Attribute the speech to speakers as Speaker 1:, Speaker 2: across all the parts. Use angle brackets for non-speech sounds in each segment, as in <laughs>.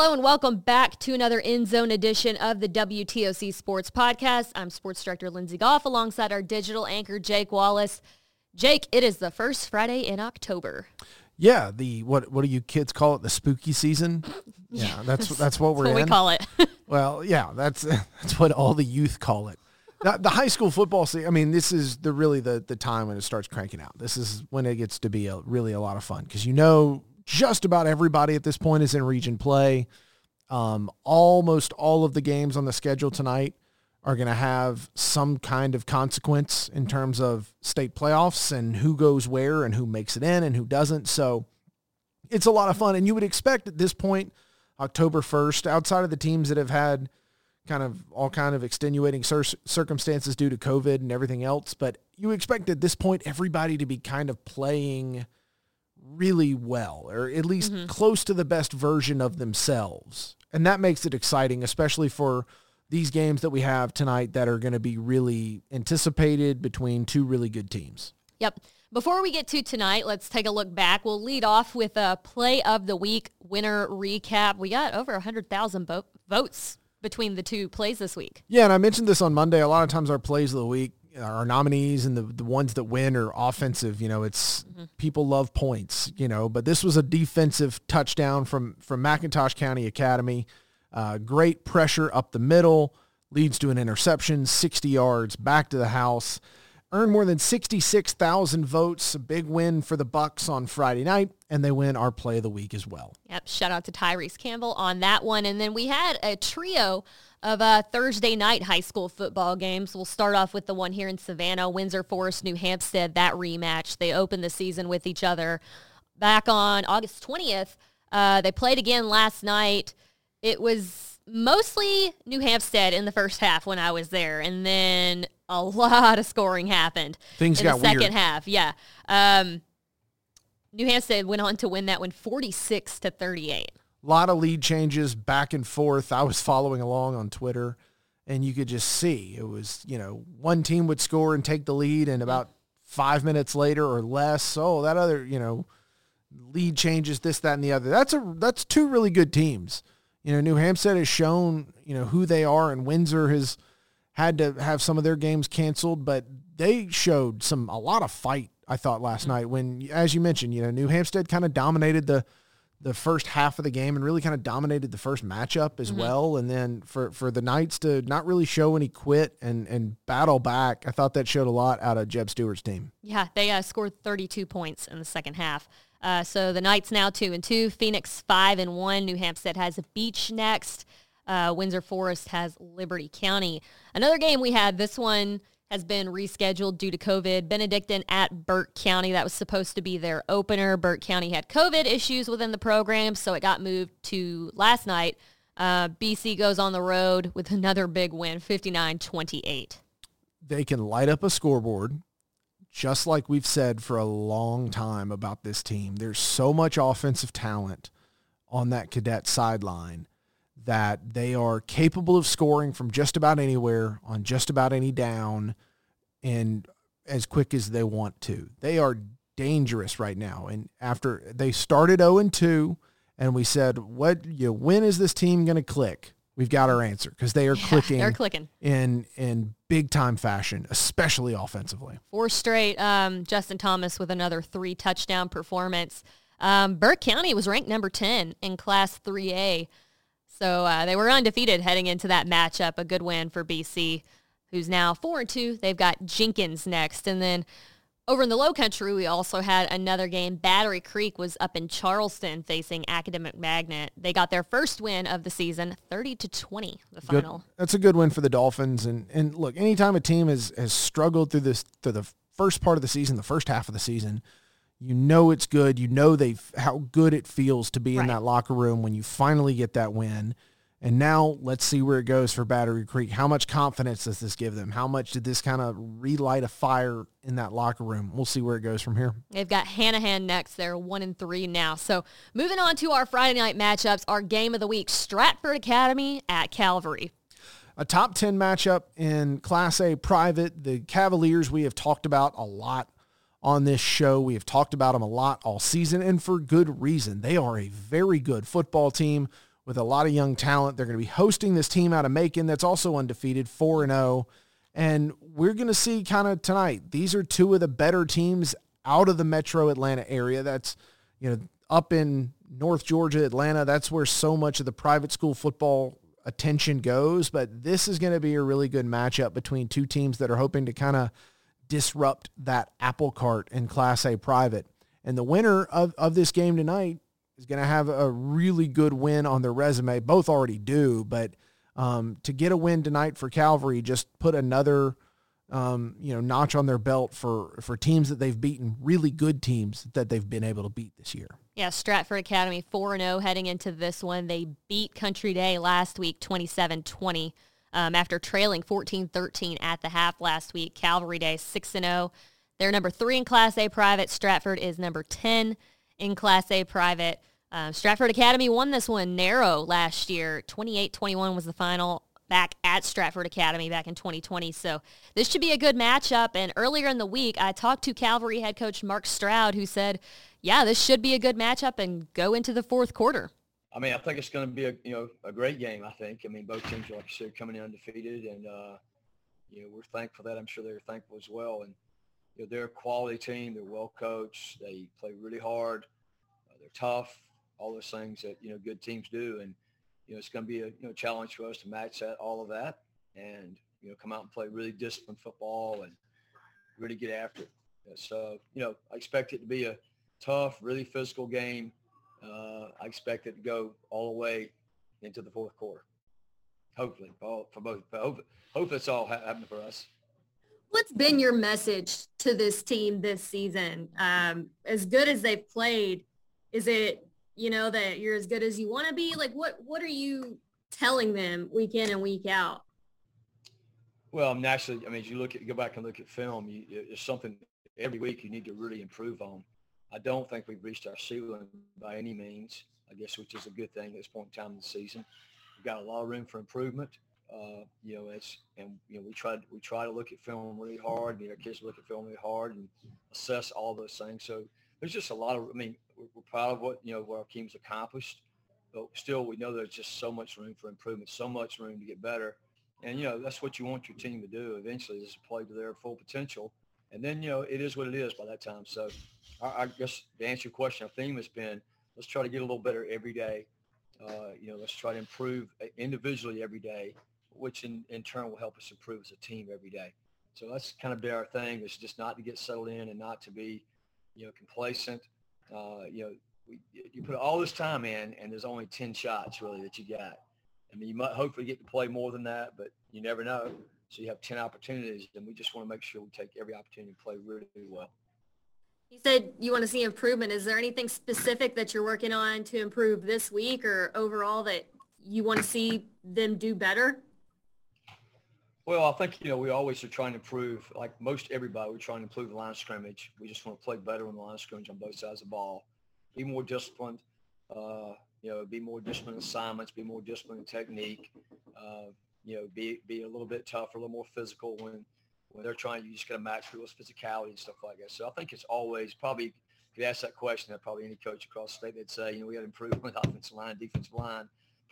Speaker 1: Hello and welcome back to another End Zone edition of the WTOC Sports Podcast. I'm Sports Director Lindsay Goff alongside our digital anchor Jake Wallace. Jake, it is the first Friday in October.
Speaker 2: Yeah, the what what do you kids call it? The spooky season. <laughs> Yeah, that's that's what we're
Speaker 1: That's what we call it. <laughs>
Speaker 2: Well, yeah, that's <laughs> that's what all the youth call it. The, the high school football season. I mean, this is the really the the time when it starts cranking out. This is when it gets to be a, really a lot of fun because you know just about everybody at this point is in region play. Um, almost all of the games on the schedule tonight are going to have some kind of consequence in terms of state playoffs and who goes where and who makes it in and who doesn't. So it's a lot of fun. And you would expect at this point, October 1st, outside of the teams that have had kind of all kind of extenuating cir- circumstances due to COVID and everything else, but you expect at this point everybody to be kind of playing really well or at least mm-hmm. close to the best version of themselves. And that makes it exciting, especially for these games that we have tonight that are going to be really anticipated between two really good teams.
Speaker 1: Yep. Before we get to tonight, let's take a look back. We'll lead off with a play of the week winner recap. We got over 100,000 vo- votes between the two plays this week.
Speaker 2: Yeah, and I mentioned this on Monday. A lot of times our plays of the week, our nominees and the, the ones that win are offensive. You know, it's people love points, you know, but this was a defensive touchdown from, from McIntosh County Academy. Uh, great pressure up the middle, leads to an interception, 60 yards, back to the house. Earned more than 66,000 votes. A big win for the Bucks on Friday night, and they win our play of the week as well.
Speaker 1: Yep. Shout out to Tyrese Campbell on that one. And then we had a trio of uh, Thursday night high school football games. We'll start off with the one here in Savannah, Windsor Forest, New Hampstead, that rematch. They opened the season with each other back on August 20th. Uh, they played again last night. It was mostly New Hampstead in the first half when I was there. And then a lot of scoring happened
Speaker 2: Things
Speaker 1: in
Speaker 2: got
Speaker 1: the second
Speaker 2: weird.
Speaker 1: half. Yeah. Um, New Hampstead went on to win that one 46 to 38.
Speaker 2: A lot of lead changes back and forth. I was following along on Twitter and you could just see it was, you know, one team would score and take the lead and about five minutes later or less. Oh, that other, you know, lead changes, this, that, and the other. That's a that's two really good teams. You know, New Hampstead has shown, you know, who they are and Windsor has had to have some of their games canceled, but they showed some a lot of fight, I thought, last night when as you mentioned, you know, New Hampstead kind of dominated the the first half of the game and really kind of dominated the first matchup as well. And then for, for the Knights to not really show any quit and, and battle back, I thought that showed a lot out of Jeb Stewart's team.
Speaker 1: Yeah, they uh, scored 32 points in the second half. Uh, so the Knights now two and two, Phoenix five and one. New Hampstead has a Beach next. Uh, Windsor Forest has Liberty County. Another game we had. This one has been rescheduled due to COVID. Benedictine at Burke County. That was supposed to be their opener. Burke County had COVID issues within the program, so it got moved to last night. Uh, BC goes on the road with another big win, 59-28.
Speaker 2: They can light up a scoreboard just like we've said for a long time about this team. There's so much offensive talent on that cadet sideline that they are capable of scoring from just about anywhere on just about any down and as quick as they want to. They are dangerous right now. And after they started 0 and 2 and we said, what you know, when is this team going to click? We've got our answer because they are <laughs> clicking
Speaker 1: They're clicking.
Speaker 2: in in big time fashion, especially offensively.
Speaker 1: Four straight. Um, Justin Thomas with another three touchdown performance. Um, Burke County was ranked number 10 in Class 3A. So uh, they were undefeated heading into that matchup. A good win for BC, who's now 4 and 2. They've got Jenkins next. And then over in the low country, we also had another game. Battery Creek was up in Charleston facing Academic Magnet. They got their first win of the season, 30 to 20, the
Speaker 2: Good.
Speaker 1: final.
Speaker 2: That's a good win for the Dolphins. And and look, anytime a team has has struggled through this through the first part of the season, the first half of the season, you know it's good. You know they how good it feels to be in that locker room when you finally get that win. And now let's see where it goes for Battery Creek. How much confidence does this give them? How much did this kind of relight a fire in that locker room? We'll see where it goes from here.
Speaker 1: They've got Hanahan next. They're one and three now. So moving on to our Friday night matchups, our game of the week: Stratford Academy at Calvary.
Speaker 2: a top 10 matchup in Class A private. The Cavaliers we have talked about a lot on this show. We have talked about them a lot all season and for good reason. They are a very good football team with a lot of young talent. They're going to be hosting this team out of Macon that's also undefeated, 4 and 0. And we're going to see kind of tonight. These are two of the better teams out of the metro Atlanta area. That's, you know, up in North Georgia, Atlanta. That's where so much of the private school football attention goes. But this is going to be a really good matchup between two teams that are hoping to kind of disrupt that apple cart in Class A private. And the winner of, of this game tonight is going to have a really good win on their resume. Both already do, but um, to get a win tonight for Calvary just put another um, you know notch on their belt for for teams that they've beaten, really good teams that they've been able to beat this year.
Speaker 1: Yeah, Stratford Academy 4-0 heading into this one. They beat Country Day last week 27-20 um, after trailing 14-13 at the half last week. Calvary Day 6-0. They're number three in Class A private. Stratford is number 10 in Class A private. Um, Stratford Academy won this one narrow last year. 28-21 was the final back at Stratford Academy back in 2020. So this should be a good matchup. And earlier in the week, I talked to Calvary head coach Mark Stroud, who said, yeah, this should be a good matchup and go into the fourth quarter.
Speaker 3: I mean, I think it's going to be a you know a great game. I think. I mean, both teams, like you said, coming in undefeated, and uh, you know we're thankful that. I'm sure they're thankful as well. And you know they're a quality team. They're well coached. They play really hard. Uh, they're tough all those things that you know good teams do, and you know it's going to be a you know challenge for us to match that all of that, and you know come out and play really disciplined football and really get after it. So you know I expect it to be a tough, really physical game. Uh, I expect it to go all the way into the fourth quarter. Hopefully, all, for both. Hope, hope it's all happening for us.
Speaker 1: What's been your message to this team this season? Um, as good as they've played, is it you know, that you're as good as you want to be? Like what what are you telling them week in and week out?
Speaker 3: Well, naturally, I mean, as you look at go back and look at film, you, it's something every week you need to really improve on. I don't think we've reached our ceiling by any means. I guess, which is a good thing at this point in time in the season. We've got a lot of room for improvement. Uh, you know, it's and you know we try we try to look at film really hard. And our kids look at film really hard and assess all those things. So there's just a lot of. I mean, we're, we're proud of what you know what our team's accomplished, but still we know there's just so much room for improvement, so much room to get better, and you know that's what you want your team to do eventually is play to their full potential, and then you know it is what it is by that time. So I, I guess to answer your question, our theme has been let's try to get a little better every day. Uh, you know, let's try to improve uh, individually every day, which in, in turn will help us improve as a team every day. So that's kind of been our thing is just not to get settled in and not to be, you know, complacent uh, you know, we, you put all this time in, and there's only ten shots really that you got. I mean, you might hopefully get to play more than that, but you never know. So you have ten opportunities, and we just want to make sure we take every opportunity to play really, really well.
Speaker 1: You said you want to see improvement. Is there anything specific that you're working on to improve this week or overall that you want to see them do better?
Speaker 3: Well, I think, you know, we always are trying to improve, like most everybody, we're trying to improve the line of scrimmage. We just want to play better on the line of scrimmage on both sides of the ball. Be more disciplined, uh, you know, be more disciplined in assignments, be more disciplined in technique, uh, you know, be, be a little bit tougher, a little more physical when, when they're trying, you just got to match people's physicality and stuff like that. So I think it's always probably, if you ask that question, that probably any coach across the state, they'd say, you know, we got to improve <laughs> offensive line, defensive line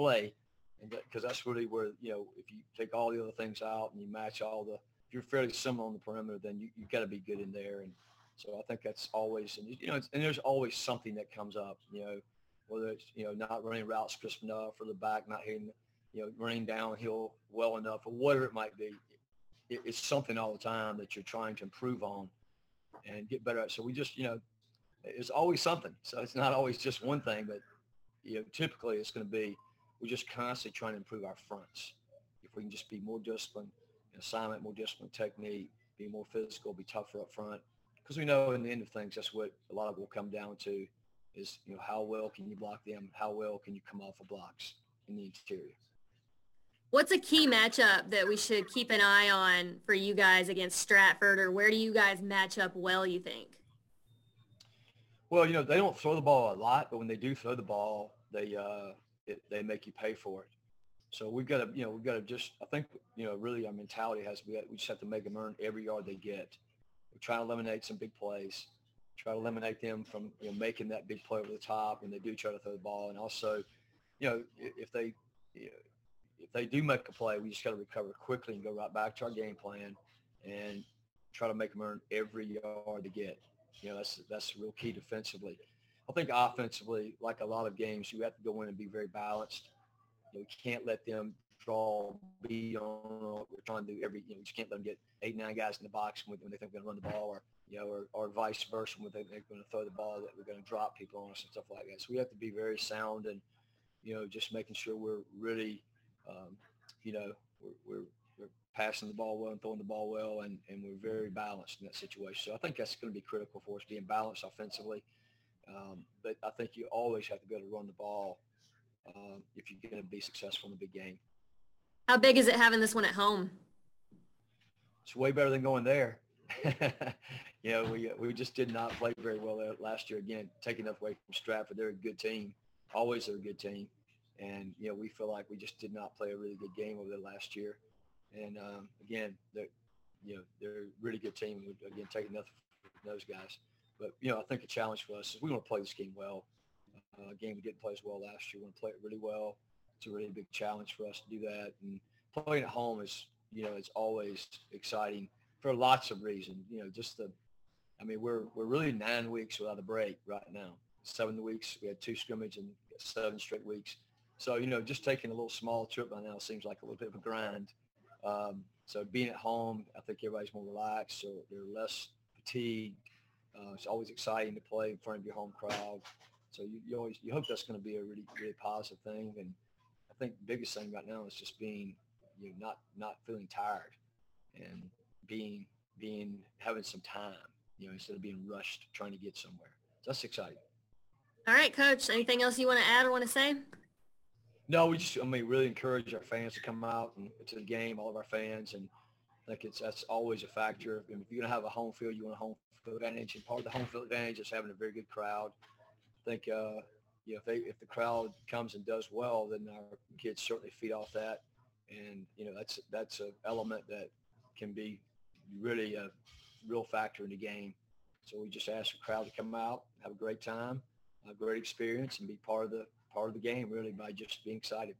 Speaker 3: play And because that's really where you know if you take all the other things out and you match all the if you're fairly similar on the perimeter then you you got to be good in there and so I think that's always and you know and there's always something that comes up you know whether it's you know not running routes crisp enough or the back not hitting you know running downhill well enough or whatever it might be it, it's something all the time that you're trying to improve on and get better at so we just you know it's always something so it's not always just one thing but you know typically it's going to be we're just constantly trying to improve our fronts. If we can just be more disciplined in assignment, more disciplined technique, be more physical, be tougher up front. Because we know in the end of things, that's what a lot of will come down to is, you know, how well can you block them? How well can you come off of blocks in the interior?
Speaker 1: What's a key matchup that we should keep an eye on for you guys against Stratford or where do you guys match up well, you think?
Speaker 3: Well, you know, they don't throw the ball a lot, but when they do throw the ball, they uh, it, they make you pay for it. So we've got to, you know, we've got to just, I think, you know, really our mentality has to be, we just have to make them earn every yard they get. We try to eliminate some big plays, try to eliminate them from, you know, making that big play over the top when they do try to throw the ball. And also, you know, if they you know, if they do make a play, we just got to recover quickly and go right back to our game plan and try to make them earn every yard to get. You know, that's that's real key defensively. I think offensively, like a lot of games, you have to go in and be very balanced. You, know, you can't let them draw be on. We're trying to do every. You know, you just can't let them get eight, nine guys in the box when, they think we're going to run the ball, or you know, or, or vice versa when they think they're going to throw the ball that we're going to drop people on us and stuff like that. So we have to be very sound and you know, just making sure we're really, um, you know, we're, we're, we're passing the ball well and throwing the ball well, and, and we're very balanced in that situation. So I think that's going to be critical for us, being balanced offensively. Um, but I think you always have to be able to run the ball um, if you're going to be successful in the big game.
Speaker 1: How big is it having this one at home?
Speaker 3: It's way better than going there. <laughs> know, we we just did not play very well last year. Again, taking enough away from Stratford, they're a good team always they're a good team. And, you know, we feel like we just did not play a really good game over there last year. And, um, again, they're, you know, they're a really good team. Again, taking nothing from those guys. But, you know, I think the challenge for us is we want to play this game well. Uh, game we didn't play as well last year. We want to play it really well. It's a really big challenge for us to do that. And playing at home is, you know, it's always exciting for lots of reasons. You know, just the, I mean, we're, we're really nine weeks without a break right now seven weeks. We had two scrimmage and seven straight weeks. So, you know, just taking a little small trip by now seems like a little bit of a grind. Um, so being at home, I think everybody's more relaxed, so they're less fatigued. Uh, it's always exciting to play in front of your home crowd. So you, you always you hope that's going to be a really really positive thing. And think the biggest thing right now is just being you know not not feeling tired and being being having some time. You know instead of being rushed trying to get somewhere. So that's exciting.
Speaker 1: All right, Coach. Anything else you want to add or want to say?
Speaker 3: No, we just, I mean, really encourage our fans to come out and to the game, all of our fans, and I think it's that's always a factor. if you're gonna have a home field, you want a home field advantage, and part of the home field advantage is having a very good crowd. I think, uh, you know, if they if the crowd comes and does well, then our kids certainly feed off that, and you know, that's that's an element that can be really a real factor in the game. So we just ask the crowd to come out, have a great time, a great experience and be part of the part of the game really by just being excited.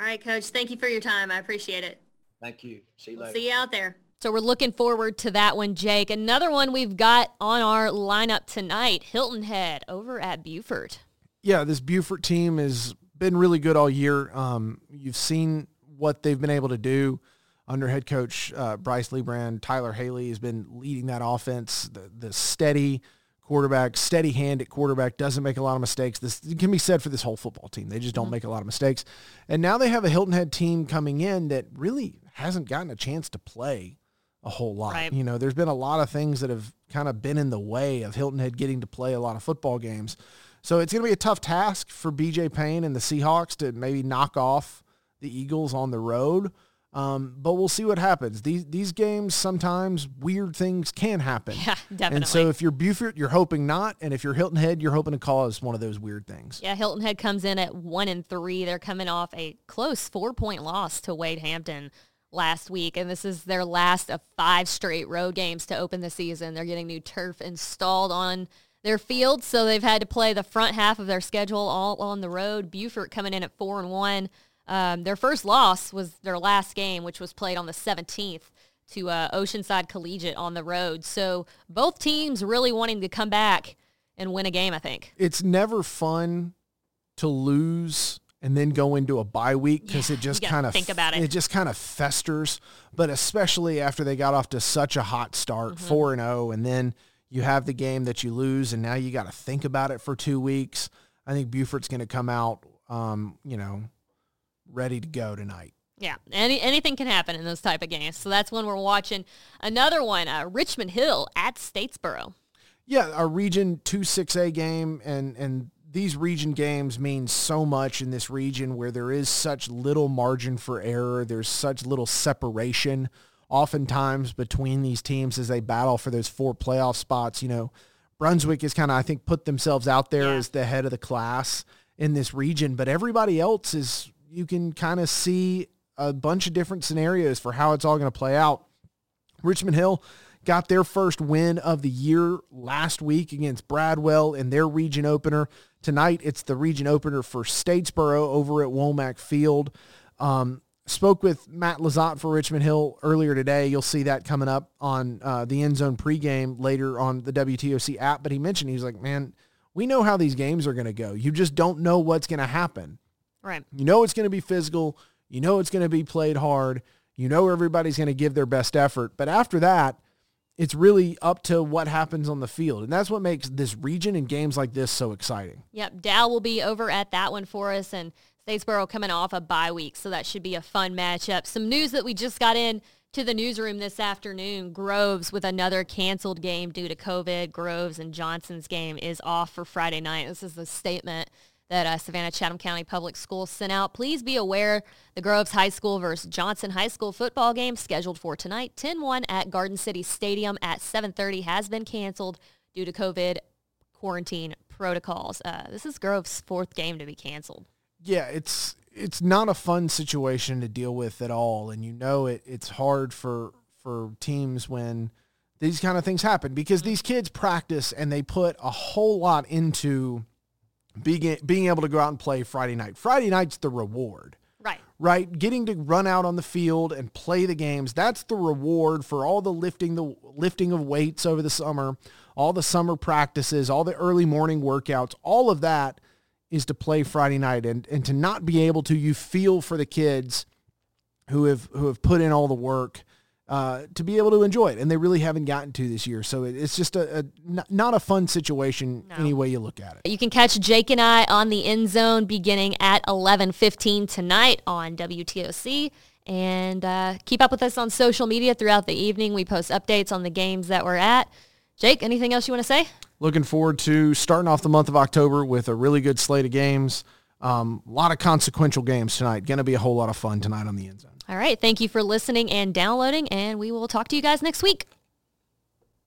Speaker 1: All right, coach. Thank you for your time. I appreciate it.
Speaker 3: Thank you. See you
Speaker 1: later.
Speaker 3: See
Speaker 1: you out there. So we're looking forward to that one, Jake. Another one we've got on our lineup tonight, Hilton Head over at Beaufort.
Speaker 2: Yeah, this Beaufort team has been really good all year. Um, you've seen what they've been able to do under head coach uh, Bryce Lybrand. Tyler Haley has been leading that offense. The, the steady, quarterback, steady hand at quarterback, doesn't make a lot of mistakes. This can be said for this whole football team. They just don't mm-hmm. make a lot of mistakes. And now they have a Hilton Head team coming in that really hasn't gotten a chance to play a whole lot. Right. You know, there's been a lot of things that have kind of been in the way of Hilton Head getting to play a lot of football games. So it's going to be a tough task for BJ Payne and the Seahawks to maybe knock off the Eagles on the road. Um, but we'll see what happens. These these games sometimes weird things can happen. <laughs>
Speaker 1: Yeah, definitely.
Speaker 2: And so if you're Beaufort, you're hoping not, and if you're Hilton Head, you're hoping to cause one of those weird things.
Speaker 1: Yeah, Hilton Head comes in at one and three. They're coming off a close four point loss to Wade Hampton last week, and this is their last of five straight road games to open the season. They're getting new turf installed on their field, so they've had to play the front half of their schedule all on the road. Beaufort coming in at four and one. Um, their first loss was their last game, which was played on the 17th to uh, Oceanside Collegiate on the road. So both teams really wanting to come back and win a game, I think.
Speaker 2: It's never fun to lose and then go into a bye week because yeah, it just kind of
Speaker 1: think about it.
Speaker 2: It just kind of festers. But especially after they got off to such a hot start, mm-hmm. four and zero, oh, and then you have the game that you lose, and now you got to think about it for two weeks. I think Beaufort's going to come out, um, you know, ready to go tonight.
Speaker 1: Yeah, any anything can happen in those type of games. So that's when we're watching another one, uh, Richmond Hill at Statesboro.
Speaker 2: Yeah, a Region Two Six A game, and and these region games mean so much in this region where there is such little margin for error. There's such little separation, oftentimes between these teams as they battle for those four playoff spots. You know, Brunswick is kind of I think put themselves out there yeah. as the head of the class in this region, but everybody else is you can kind of see a bunch of different scenarios for how it's all going to play out. Richmond Hill, got their first win of the year last week against Bradwell in their region opener. Tonight, it's the region opener for Statesboro over at Womack Field. Um, spoke with Matt LeZotte for Richmond Hill earlier today. You'll see that coming up on uh, the end zone pregame later on the WTOC app. But he mentioned, he was like, man, we know how these games are going to go. You just don't know what's going to happen.
Speaker 1: Right.
Speaker 2: You know it's going to be physical. You know it's going to be played hard. You know everybody's going to give their best effort. But after that, it's really up to what happens on the field. And that's what makes this region and games like this so exciting.
Speaker 1: Yep. Dow will be over at that one for us. And Statesboro coming off a bye week, so that should be a fun matchup. Some news that we just got in to the newsroom this afternoon. Groves with another canceled game due to COVID. Groves and Johnson's game is off for Friday night. This is a statement that uh, Savannah Chatham County Public Schools sent out. Please be aware the Groves High School versus Johnson High School football game scheduled for tonight, 10-1 at Garden City Stadium at 7.30 has been canceled due to COVID quarantine protocols. Uh, this is Groves' fourth game to be canceled
Speaker 2: yeah, it's it's not a fun situation to deal with at all, and you know it. It's hard for for teams when these kind of things happen because these kids practice and they put a whole lot into being being able to go out and play Friday night. Friday night's the reward.
Speaker 1: Right.
Speaker 2: Right. Getting to run out on the field and play the games. That's the reward for all the lifting, the lifting of weights over the summer, all the summer practices, all the early morning workouts, all of that is to play Friday night and, and to not be able to, you feel for the kids who have, who have put in all the work uh, to be able to enjoy it. And they really haven't gotten to this year. So it, it's just a, a, not a fun situation no. any way you look at it.
Speaker 1: You can catch Jake and I on the end zone beginning at 11:15 tonight on WTOC. And uh, keep up with us on social media throughout the evening. We post updates on the games that we're at. Jake, anything else you want to say?
Speaker 2: Looking forward to starting off the month of October with a really good slate of games. Um, a lot of consequential games tonight. Going to be a whole lot of fun tonight on the end zone.
Speaker 1: All right. Thank you for listening and downloading, and we will talk to you guys next week.